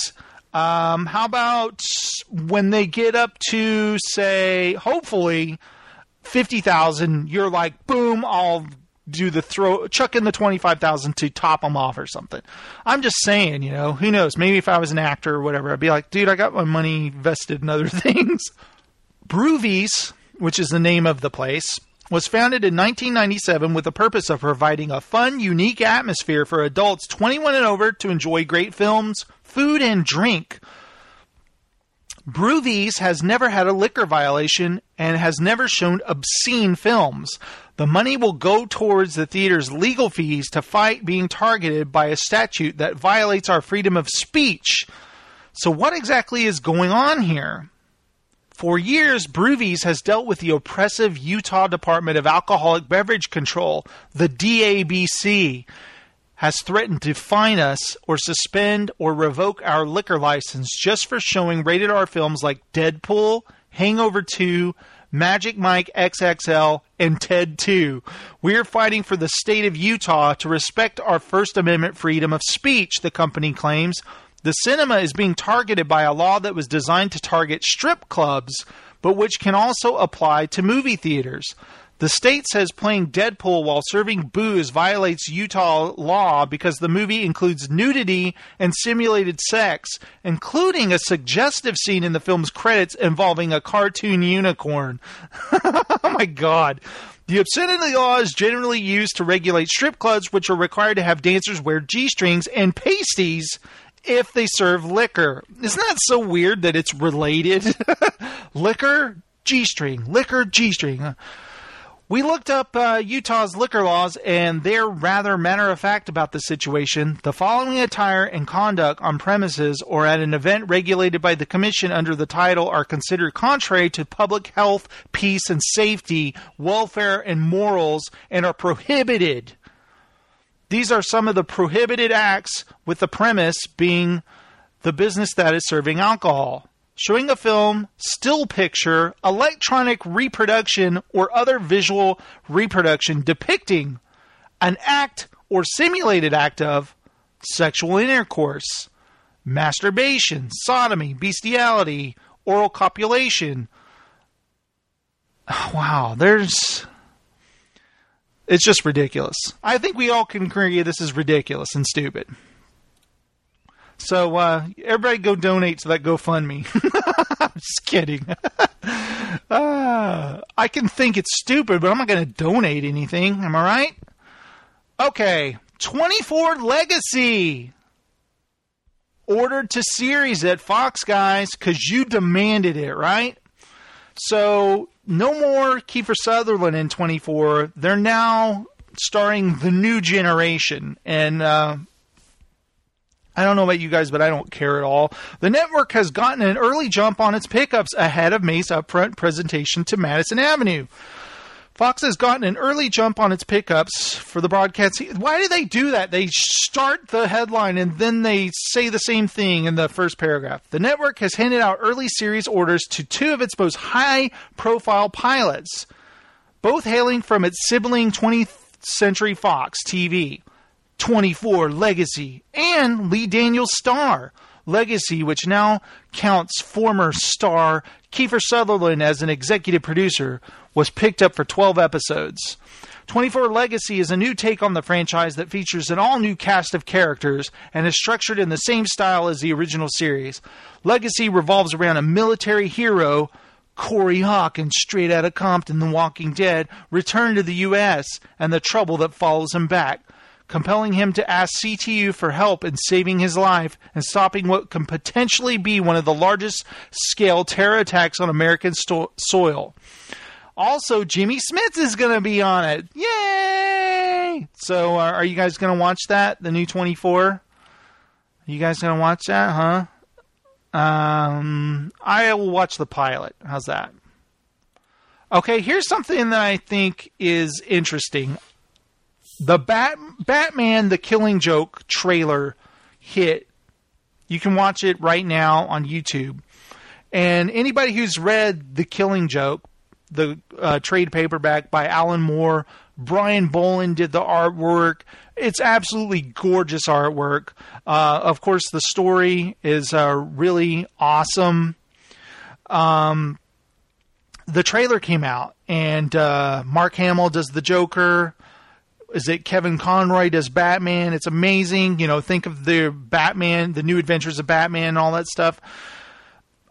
Um, how about when they get up to say, hopefully, fifty thousand? You're like, boom! I'll do the throw, chuck in the twenty five thousand to top them off or something. I'm just saying, you know, who knows? Maybe if I was an actor or whatever, I'd be like, dude, I got my money vested in other [laughs] things. Brewvies which is the name of the place, was founded in 1997 with the purpose of providing a fun, unique atmosphere for adults 21 and over to enjoy great films, food, and drink. Brewvies has never had a liquor violation and has never shown obscene films. The money will go towards the theater's legal fees to fight being targeted by a statute that violates our freedom of speech. So, what exactly is going on here? For years, Brewvies has dealt with the oppressive Utah Department of Alcoholic Beverage Control, the DABC, has threatened to fine us or suspend or revoke our liquor license just for showing rated R films like Deadpool, Hangover 2, Magic Mike XXL, and Ted 2. We're fighting for the state of Utah to respect our First Amendment freedom of speech, the company claims. The cinema is being targeted by a law that was designed to target strip clubs, but which can also apply to movie theaters. The state says playing Deadpool while serving booze violates Utah law because the movie includes nudity and simulated sex, including a suggestive scene in the film's credits involving a cartoon unicorn. [laughs] oh my god. The obscenity law is generally used to regulate strip clubs, which are required to have dancers wear G strings and pasties if they serve liquor. Isn't that so weird that it's related? [laughs] liquor, G string, liquor, G string. We looked up uh, Utah's liquor laws, and they're rather matter of fact about the situation. The following attire and conduct on premises or at an event regulated by the Commission under the title are considered contrary to public health, peace, and safety, welfare, and morals, and are prohibited. These are some of the prohibited acts, with the premise being the business that is serving alcohol showing a film, still picture, electronic reproduction, or other visual reproduction depicting an act or simulated act of sexual intercourse, masturbation, sodomy, bestiality, oral copulation. [sighs] Wow, there's. It's just ridiculous. I think we all can agree this is ridiculous and stupid. So uh, everybody go donate to that GoFundMe. [laughs] I'm just kidding. [laughs] uh, I can think it's stupid, but I'm not going to donate anything. Am I right? Okay, 24 Legacy ordered to series at Fox, guys, because you demanded it, right? So no more Kiefer Sutherland in 24. They're now starring the new generation, and uh, I don't know about you guys, but I don't care at all. The network has gotten an early jump on its pickups ahead of May's upfront presentation to Madison Avenue. Fox has gotten an early jump on its pickups for the broadcast. Why do they do that? They start the headline and then they say the same thing in the first paragraph. The network has handed out early series orders to two of its most high profile pilots, both hailing from its sibling 20th Century Fox TV. 24 Legacy, and Lee Daniels Star. Legacy, which now counts former star Kiefer Sutherland as an executive producer, was picked up for 12 episodes. 24 Legacy is a new take on the franchise that features an all new cast of characters and is structured in the same style as the original series. Legacy revolves around a military hero, Corey Hawkins, straight out of Compton, The Walking Dead, return to the U.S. and the trouble that follows him back compelling him to ask CTU for help in saving his life and stopping what can potentially be one of the largest scale terror attacks on American sto- soil. Also, Jimmy Smits is going to be on it. Yay! So, uh, are you guys going to watch that? The new 24? You guys going to watch that, huh? Um, I will watch the pilot. How's that? Okay, here's something that I think is interesting the Bat Batman the Killing Joke trailer hit. You can watch it right now on YouTube. And anybody who's read The Killing Joke, the uh, trade paperback by Alan Moore, Brian Bolland did the artwork. It's absolutely gorgeous artwork. Uh, of course, the story is uh, really awesome. Um, the trailer came out, and uh, Mark Hamill does the Joker. Is it Kevin Conroy does Batman? It's amazing. You know, think of the Batman, the new adventures of Batman, and all that stuff.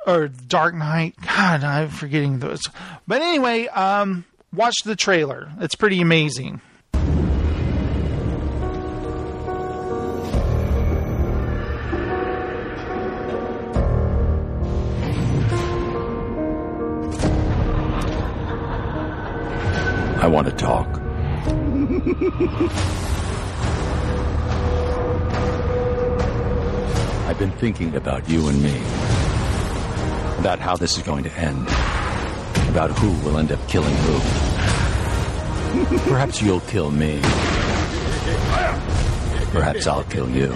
Or Dark Knight. God, I'm forgetting those. But anyway, um, watch the trailer. It's pretty amazing. I want to talk. [laughs] I've been thinking about you and me. About how this is going to end. About who will end up killing who. Perhaps you'll kill me. Perhaps I'll kill you.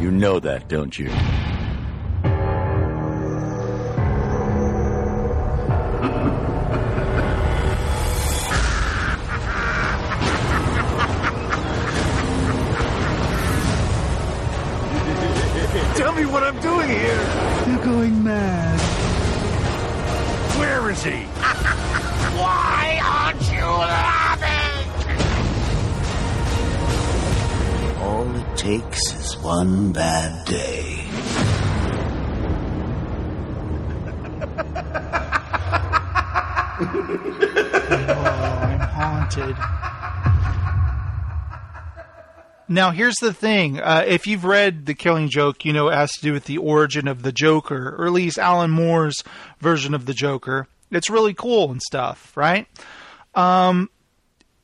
You know that, don't you? Takes is one bad day. Oh, I'm haunted. Now, here's the thing. Uh, if you've read The Killing Joke, you know it has to do with the origin of the Joker, or at least Alan Moore's version of the Joker. It's really cool and stuff, right? Um,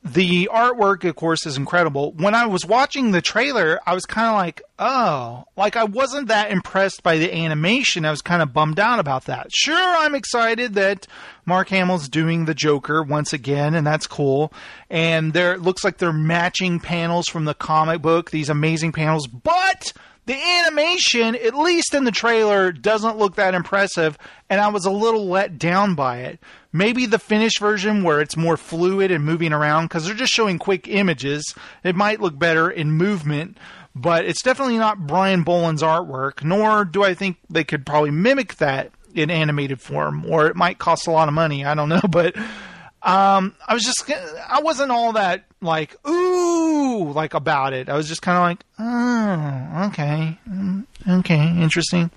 the artwork, of course, is incredible. When I was watching the trailer, I was kind of like, oh, like I wasn't that impressed by the animation. I was kind of bummed out about that. Sure, I'm excited that Mark Hamill's doing the Joker once again, and that's cool. And there, it looks like they're matching panels from the comic book, these amazing panels, but the animation, at least in the trailer, doesn't look that impressive, and I was a little let down by it. Maybe the finished version where it's more fluid and moving around, because they're just showing quick images, it might look better in movement, but it's definitely not Brian Bolland's artwork, nor do I think they could probably mimic that in animated form, or it might cost a lot of money. I don't know, [laughs] but um, I was just I wasn't all that like ooh like about it. I was just kind of like oh okay mm, okay interesting.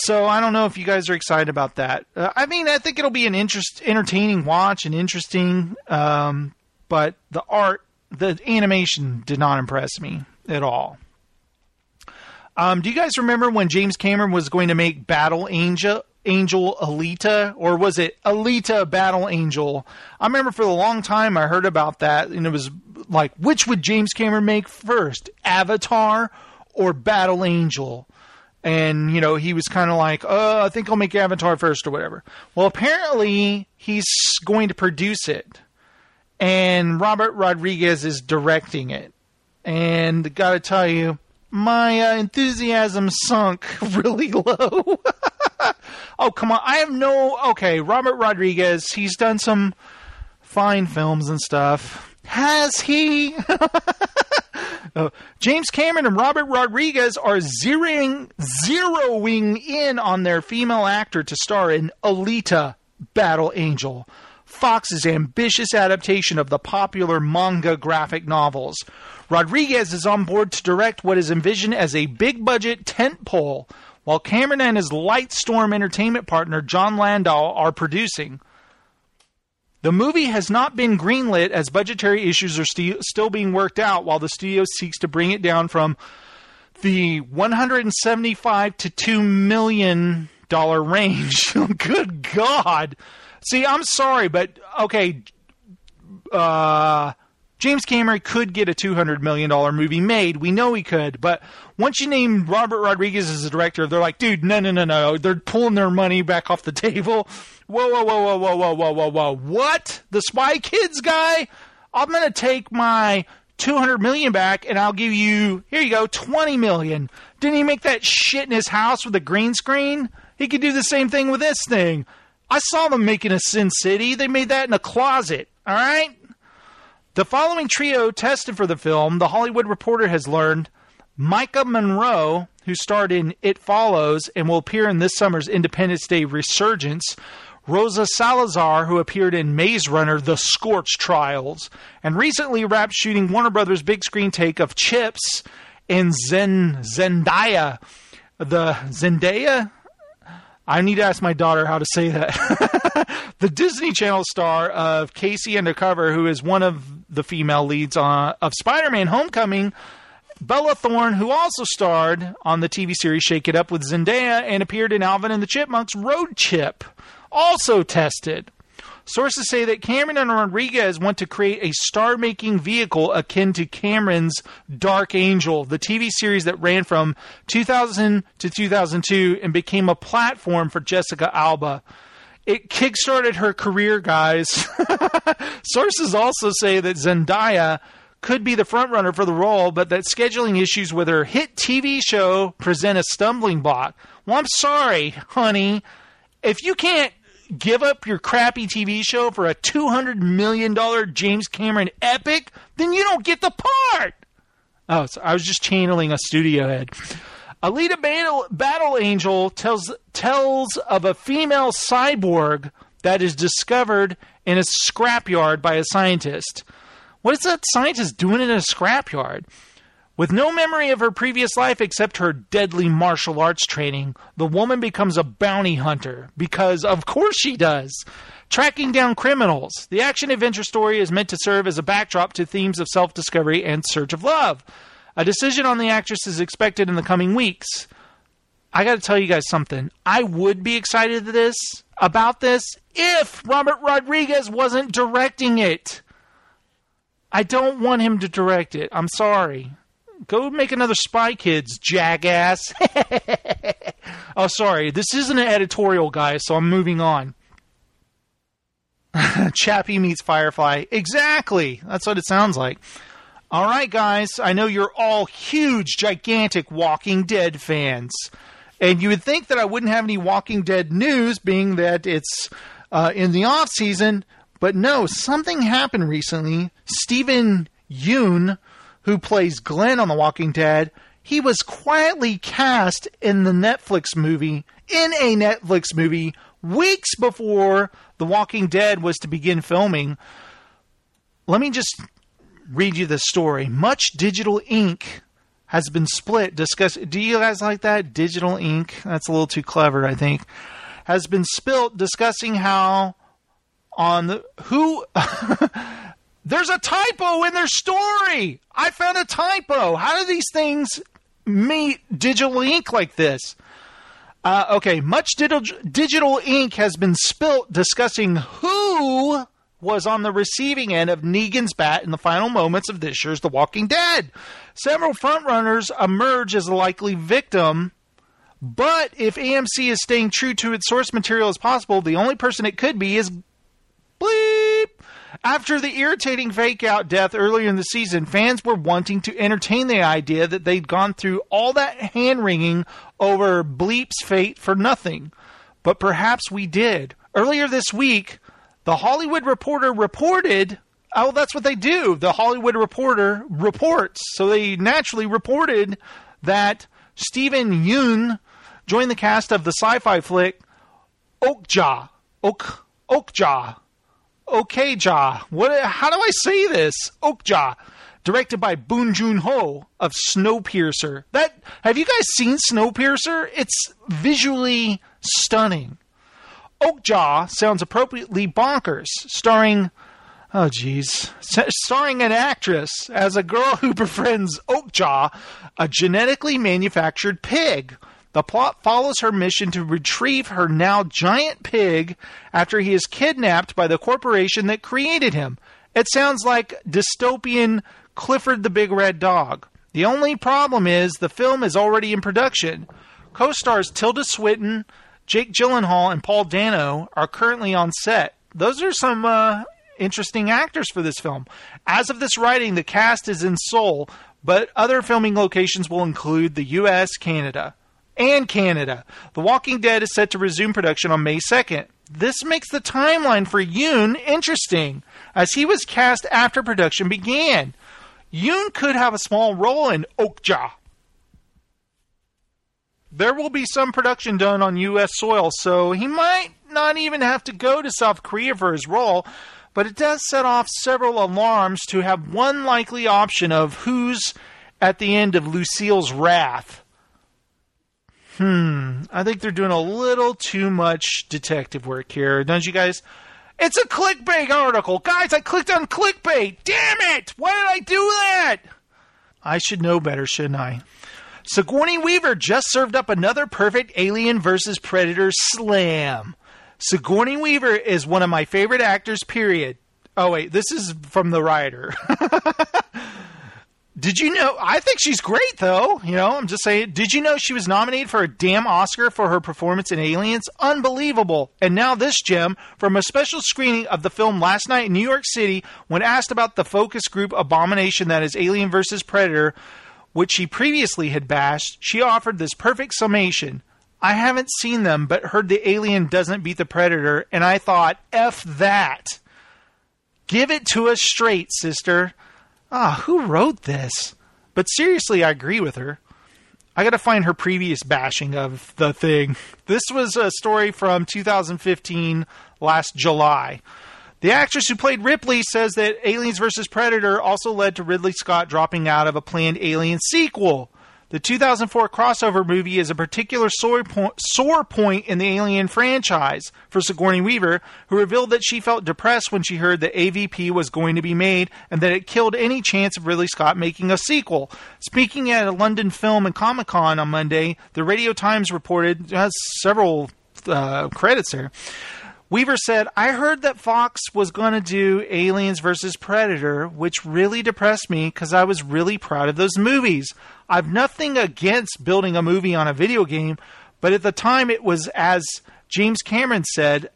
So I don't know if you guys are excited about that. Uh, I mean, I think it'll be an interest entertaining watch and interesting. Um, but the art, the animation did not impress me at all. Um, do you guys remember when James Cameron was going to make Battle Angel Angel Alita, or was it Alita Battle Angel? I remember for a long time I heard about that, and it was like, which would James Cameron make first, Avatar or Battle Angel? And you know, he was kind of like, "Oh, I think I'll make Avatar first, or whatever." Well, apparently he's going to produce it, and Robert Rodriguez is directing it. And got to tell you, my uh, enthusiasm sunk [laughs] really low. [laughs] oh, come on. I have no. Okay, Robert Rodriguez, he's done some fine films and stuff. Has he? [laughs] Uh, James Cameron and Robert Rodriguez are zeroing, zeroing in on their female actor to star in Alita Battle Angel, Fox's ambitious adaptation of the popular manga graphic novels. Rodriguez is on board to direct what is envisioned as a big budget tentpole, while Cameron and his Lightstorm entertainment partner Jon Landau are producing. The movie has not been greenlit as budgetary issues are st- still being worked out while the studio seeks to bring it down from the 175 to 2 million dollar range. [laughs] Good god. See, I'm sorry, but okay, uh James Cameron could get a $200 million movie made. We know he could. But once you name Robert Rodriguez as the director, they're like, dude, no, no, no, no. They're pulling their money back off the table. Whoa, whoa, whoa, whoa, whoa, whoa, whoa, whoa, What? The Spy Kids guy? I'm going to take my 200 million back and I'll give you, here you go, 20 million. Didn't he make that shit in his house with a green screen? He could do the same thing with this thing. I saw them making a Sin City. They made that in a closet, all right? The following trio tested for the film, The Hollywood Reporter has learned Maika Monroe, who starred in It Follows and will appear in this summer's Independence Day Resurgence, Rosa Salazar, who appeared in Maze Runner The Scorch Trials, and recently wrapped shooting Warner Brothers' big screen take of Chips and Zen Zendaya. The Zendaya? I need to ask my daughter how to say that. [laughs] the Disney Channel star of K.C. Undercover, who is one of the female leads on, of Spider Man Homecoming, Bella Thorne, who also starred on the TV series Shake It Up with Zendaya and appeared in Alvin and the Chipmunks Road Chip, also tested. Sources say that Cameron and Rodriguez want to create a star making vehicle akin to Cameron's Dark Angel, the TV series that ran from 2000 to 2002 and became a platform for Jessica Alba. It kickstarted her career, guys. [laughs] Sources also say that Zendaya could be the frontrunner for the role, but that scheduling issues with her hit TV show present a stumbling block. Well, I'm sorry, honey. If you can't give up your crappy TV show for a $200 million James Cameron epic, then you don't get the part. Oh, so I was just channeling a studio head. Alita Battle, Battle Angel tells tells of a female cyborg that is discovered in a scrapyard by a scientist. What is that scientist doing in a scrapyard? With no memory of her previous life except her deadly martial arts training, the woman becomes a bounty hunter because, of course, she does. Tracking down criminals. The action adventure story is meant to serve as a backdrop to themes of self discovery and search of love. A decision on the actress is expected in the coming weeks. I got to tell you guys something. I would be excited this about this if Robert Rodriguez wasn't directing it. I don't want him to direct it. I'm sorry. Go make another Spy Kids, jackass. [laughs] oh, sorry. This isn't an editorial, guys, so I'm moving on. [laughs] Chappie meets Firefly. Exactly. That's what it sounds like. All right, guys. I know you're all huge, gigantic Walking Dead fans. And you would think that I wouldn't have any Walking Dead news, being that it's uh, in the off season. But no, something happened recently. Steven Yeun, who plays Glenn on The Walking Dead, he was quietly cast in the Netflix movie, in a Netflix movie, weeks before The Walking Dead was to begin filming. Let me just read you the story. Much digital ink has been split. Discuss. Do you guys like that digital ink? That's a little too clever, I think. Has been spilt discussing how on the who. [laughs] There's a typo in their story. I found a typo. How do these things meet digital ink like this? Uh, okay, much digital, digital ink has been spilt discussing who was on the receiving end of Negan's bat in the final moments of this year's The Walking Dead. Several frontrunners emerge as a likely victim, but if AMC is staying true to its source material as possible, the only person it could be is bleep. After the irritating fake out death earlier in the season, fans were wanting to entertain the idea that they'd gone through all that hand wringing over Bleep's fate for nothing. But perhaps we did. Earlier this week, the Hollywood Reporter reported. Oh, that's what they do. The Hollywood Reporter reports. So they naturally reported that Steven Yeun joined the cast of the sci-fi flick Okja. Ok Okja. Okja. What? How do I say this? Okja. Directed by Bong Joon Ho of Snowpiercer. That have you guys seen Snowpiercer? It's visually stunning. Okja sounds appropriately bonkers, starring, oh geez, starring an actress as a girl who [laughs] befriends Okja, a genetically manufactured pig. The plot follows her mission to retrieve her now giant pig after he is kidnapped by the corporation that created him. It sounds like dystopian Clifford the Big Red Dog. The only problem is the film is already in production. Co stars Tilda Swinton, Jake Gyllenhaal and Paul Dano are currently on set. Those are some uh, interesting actors for this film. As of this writing, the cast is in Seoul, but other filming locations will include the U.S., Canada, and Canada. The Walking Dead is set to resume production on May 2nd. This makes the timeline for Yeun interesting, as he was cast after production began. Yeun could have a small role in Okja, there will be some production done on U.S. soil, so he might not even have to go to South Korea for his role. But it does set off several alarms to have one likely option of who's at the end of Lucille's wrath. Hmm, I think they're doing a little too much detective work here, don't you guys? It's a clickbait article. Guys, I clicked on clickbait. Damn it! Why did I do that? I should know better, shouldn't I? Sigourney Weaver just served up another perfect Alien vs. Predator slam. Sigourney Weaver is one of my favorite actors, period. Oh, wait, this is from the writer. [laughs] Did you know? I think she's great, though. You know, I'm just saying. Did you know she was nominated for a damn Oscar for her performance in Aliens? Unbelievable. And now this gem from a special screening of the film last night in New York City, when asked about the focus group abomination that is Alien vs. Predator, which she previously had bashed, she offered this perfect summation. I haven't seen them, but heard the alien doesn't beat the predator, and I thought, F that. Give it to us straight, sister. Ah, who wrote this? But seriously, I agree with her. I got to find her previous bashing of the thing. This was a story from 2015, last July. The actress who played Ripley says that Aliens vs. Predator also led to Ridley Scott dropping out of a planned Alien sequel. The 2004 crossover movie is a particular sore point, sore point in the Alien franchise for Sigourney Weaver, who revealed that she felt depressed when she heard that AVP was going to be made and that it killed any chance of Ridley Scott making a sequel. Speaking at a London Film and Comic Con on Monday, the Radio Times reported has several uh, credits there. Weaver said, I heard that Fox was going to do Aliens vs. Predator, which really depressed me because I was really proud of those movies. I've nothing against building a movie on a video game, but at the time it was, as James Cameron said,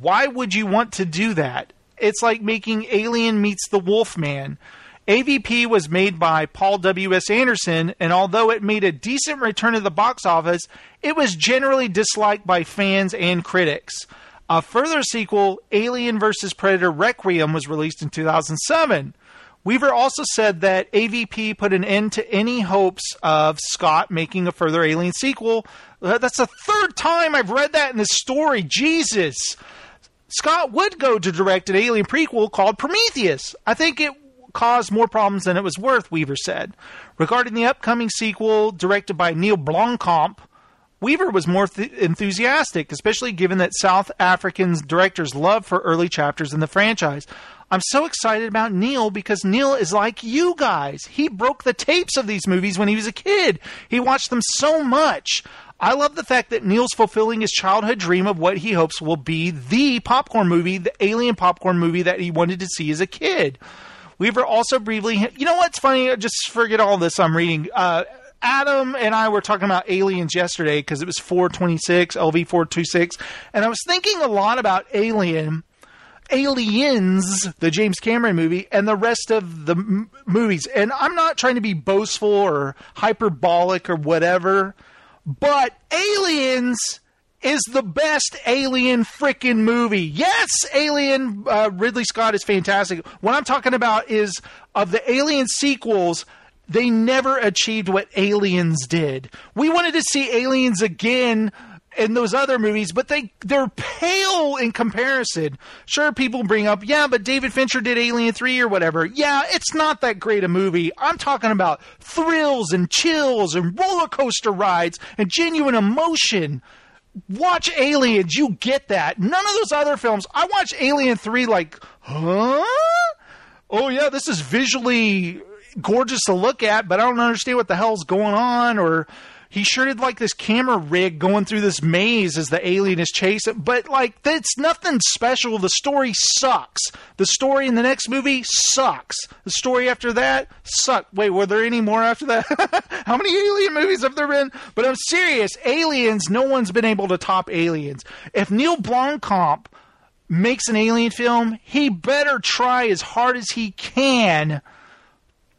why would you want to do that? It's like making Alien meets the Wolfman. AVP was made by Paul W.S. Anderson, and although it made a decent return to the box office, it was generally disliked by fans and critics. A further sequel, Alien vs. Predator Requiem, was released in 2007. Weaver also said that AVP put an end to any hopes of Scott making a further Alien sequel. Uh, That's the third time I've read that in this story. Jesus. Scott would go to direct an Alien prequel called Prometheus. I think it caused more problems than it was worth, Weaver said. Regarding the upcoming sequel directed by Neil Blomkamp, Weaver was more th- enthusiastic, especially given that South African directors love for early chapters in the franchise. I'm so excited about Neil because Neil is like you guys. He broke the tapes of these movies when he was a kid. He watched them so much. I love the fact that Neil's fulfilling his childhood dream of what he hopes will be the popcorn movie, the alien popcorn movie that he wanted to see as a kid. Weaver also briefly, you know what's funny? Just forget all this I'm reading. Uh, Adam and I were talking about aliens yesterday because it was 426, LV 426, and I was thinking a lot about Alien, Aliens, the James Cameron movie, and the rest of the m- movies. And I'm not trying to be boastful or hyperbolic or whatever, but Aliens is the best alien freaking movie. Yes, Alien uh, Ridley Scott is fantastic. What I'm talking about is of the Alien sequels, they never achieved what Aliens did. We wanted to see Aliens again in those other movies, but they they're pale in comparison. Sure, people bring up, yeah, but David Fincher did Alien 3 or whatever. Yeah, it's not that great a movie. I'm talking about thrills and chills and roller coaster rides and genuine emotion watch Aliens, you get that. None of those other films. I watch Alien 3 like, huh? Oh yeah, this is visually gorgeous to look at, but I don't understand what the hell's going on or he sure did like this camera rig going through this maze as the alien is chasing, but like that's nothing special. The story sucks. The story in the next movie sucks. The story after that sucked. Wait, were there any more after that? [laughs] How many alien movies have there been? But I'm serious. Aliens, no one's been able to top Aliens. If Neil Blomkamp makes an alien film, he better try as hard as he can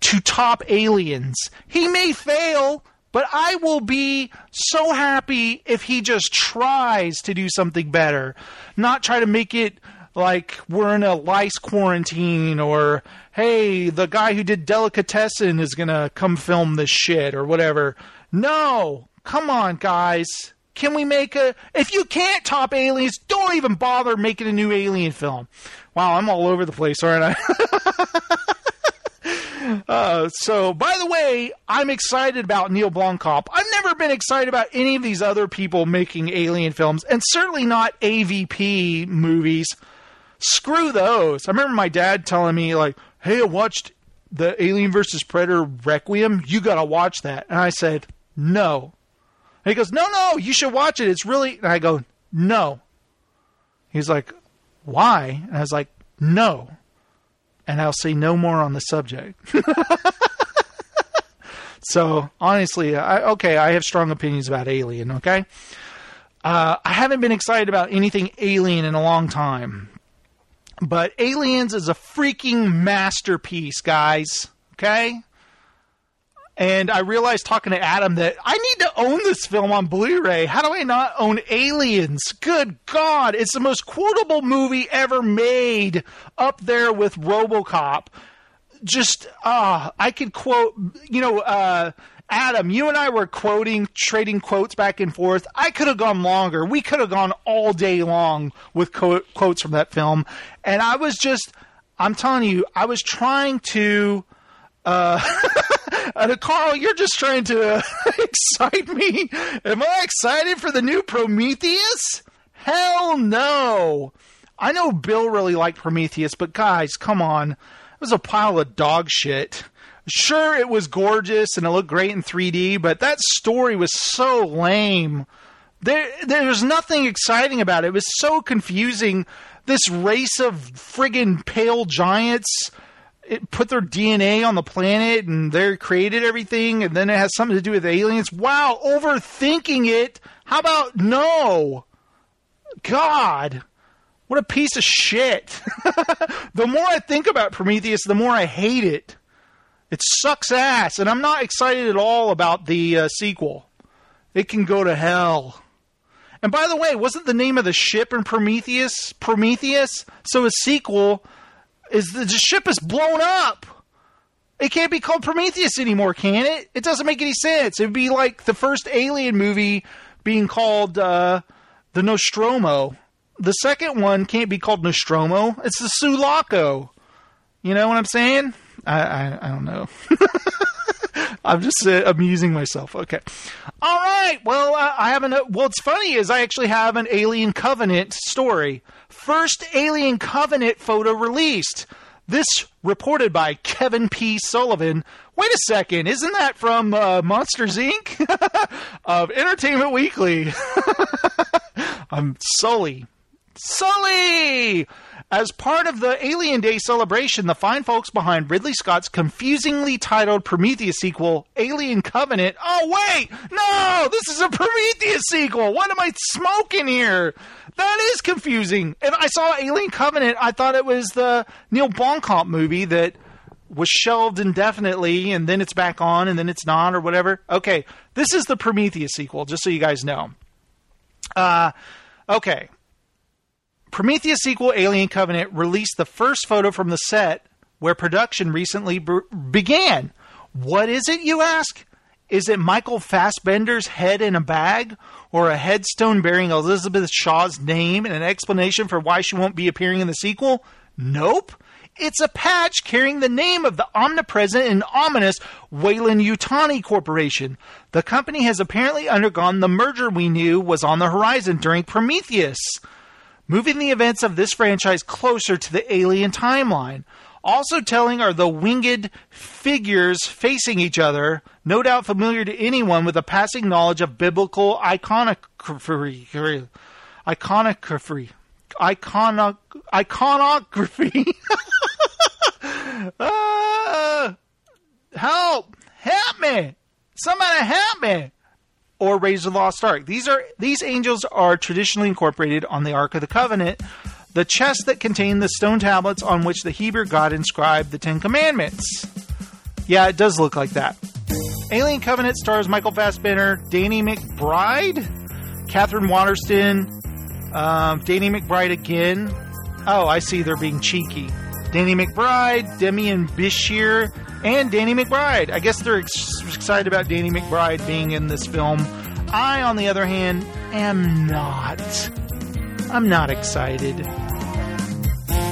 to top aliens. He may fail, but I will be so happy if he just tries to do something better, not try to make it like we're in a lice quarantine or hey, the guy who did Delicatessen is going to come film this shit or whatever. No, come on, guys. Can we make a. If you can't top aliens, don't even bother making a new alien film. Wow, I'm all over the place, aren't I? [laughs] Uh, so, by the way, I'm excited about Neil Blomkamp. I've never been excited about any of these other people making alien films, and certainly not AVP movies. Screw those. I remember my dad telling me, like, hey, I watched the Alien versus Predator Requiem. You got to watch that. And I said, no. And he goes, no, no, you should watch it. It's really. And I go, no. He's like, why? And I was like, no and I'll say no more on the subject. [laughs] so honestly, I, okay, I have strong opinions about Alien. Okay, uh, I haven't been excited about anything Alien in a long time, but Aliens is a freaking masterpiece, guys. Okay. And I realized talking to Adam that I need to own this film on Blu ray. How do I not own Aliens? Good God. It's the most quotable movie ever made, up there with Robocop. Just, uh, I could quote, you know, uh, Adam, you and I were quoting, trading quotes back and forth. I could have gone longer. We could have gone all day long with co- quotes from that film. And I was just, I'm telling you, I was trying to. Uh, [laughs] uh, Carl, you're just trying to uh, [laughs] excite me. Am I excited for the new Prometheus? Hell no. I know Bill really liked Prometheus, but guys, come on. It was a pile of dog shit. Sure, it was gorgeous and it looked great in 3D, but that story was so lame. There, there was nothing exciting about it. It was so confusing. This race of friggin' pale giants it put their DNA on the planet and they created everything, and then it has something to do with aliens. Wow, overthinking it. How about no? God, what a piece of shit. [laughs] the more I think about Prometheus, the more I hate it. It sucks ass, and I'm not excited at all about the uh, sequel. It can go to hell. And by the way, wasn't the name of the ship in Prometheus Prometheus? So a sequel is the, ship is blown up. It can't be called Prometheus anymore, can it? It doesn't make any sense. It'd be like the first Alien movie being called uh, the Nostromo. The second one can't be called Nostromo. It's the Sulaco. You know what I'm saying? I, I, I don't know. [laughs] I'm just uh, amusing myself. Okay. All right. Well, I have an. Uh, what's funny is I actually have an Alien Covenant story. First Alien Covenant photo released. This reported by Kevin P. Sullivan. Wait a second, isn't that from uh, Monsters Inc. [laughs] of Entertainment Weekly? [laughs] I'm Sully. Sully! As part of the Alien Day celebration, the fine folks behind Ridley Scott's confusingly titled Prometheus sequel, Alien Covenant. Oh, wait! No! This is a Prometheus sequel! What am I smoking here? That is confusing. And I saw Alien Covenant, I thought it was the Neil Blomkamp movie that was shelved indefinitely and then it's back on and then it's not or whatever. Okay, this is the Prometheus sequel, just so you guys know. Uh, okay. Prometheus sequel Alien Covenant released the first photo from the set where production recently b- began. What is it, you ask? Is it Michael Fassbender's head in a bag? Or a headstone bearing Elizabeth Shaw's name and an explanation for why she won't be appearing in the sequel? Nope. It's a patch carrying the name of the omnipresent and ominous Weyland-Yutani Corporation. The company has apparently undergone the merger we knew was on the horizon during Prometheus moving the events of this franchise closer to the alien timeline. Also telling are the winged figures facing each other, no doubt familiar to anyone with a passing knowledge of biblical iconography. Iconography. Icono- iconography. [laughs] uh, help! Help me! Somebody help me! or raise the Lost Ark. These are these angels are traditionally incorporated on the Ark of the Covenant, the chest that contained the stone tablets on which the Hebrew God inscribed the Ten Commandments. Yeah, it does look like that. Alien Covenant stars Michael Fassbender, Danny McBride, Katherine Waterston, um, Danny McBride again. Oh, I see they're being cheeky. Danny McBride, Demian Bichir, and Danny McBride. I guess they're ex- excited about Danny McBride being in this film. I, on the other hand, am not. I'm not excited.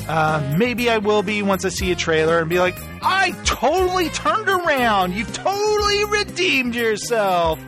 Uh, maybe I will be once I see a trailer and be like, I totally turned around. You've totally redeemed yourself.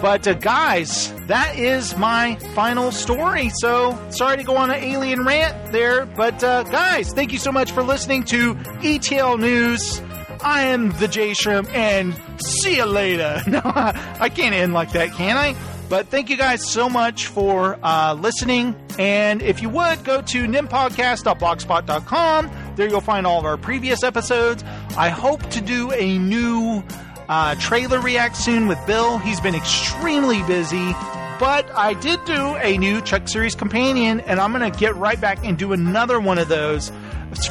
But uh, guys, that is my final story. So sorry to go on an alien rant there, but uh, guys, thank you so much for listening to ETL News. I am the J Shrimp, and see you later. [laughs] No, I can't end like that, can I? But thank you guys so much for uh, listening. And if you would, go to nimpodcast.blogspot.com. There you'll find all of our previous episodes. I hope to do a new uh, trailer react soon with Bill. He's been extremely busy. But I did do a new Chuck Series companion, and I'm going to get right back and do another one of those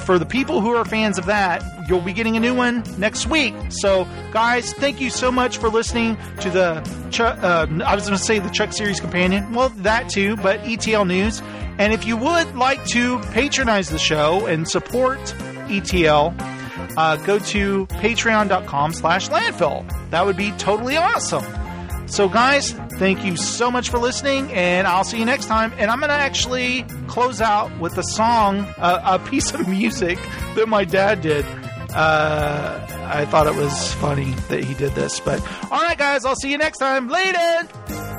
for the people who are fans of that, you'll be getting a new one next week. So, guys, thank you so much for listening to the. Chuck, uh, I was going to say the Chuck Series Companion. Well, that too, but ETL News. And if you would like to patronize the show and support ETL, uh, go to patreon.com slash landfill. That would be totally awesome. So, guys, thank you so much for listening, and I'll see you next time. And I'm going to actually close out with a song, uh, a piece of music that my dad did. Uh, I thought it was funny that he did this. But, all right, guys, I'll see you next time. Later!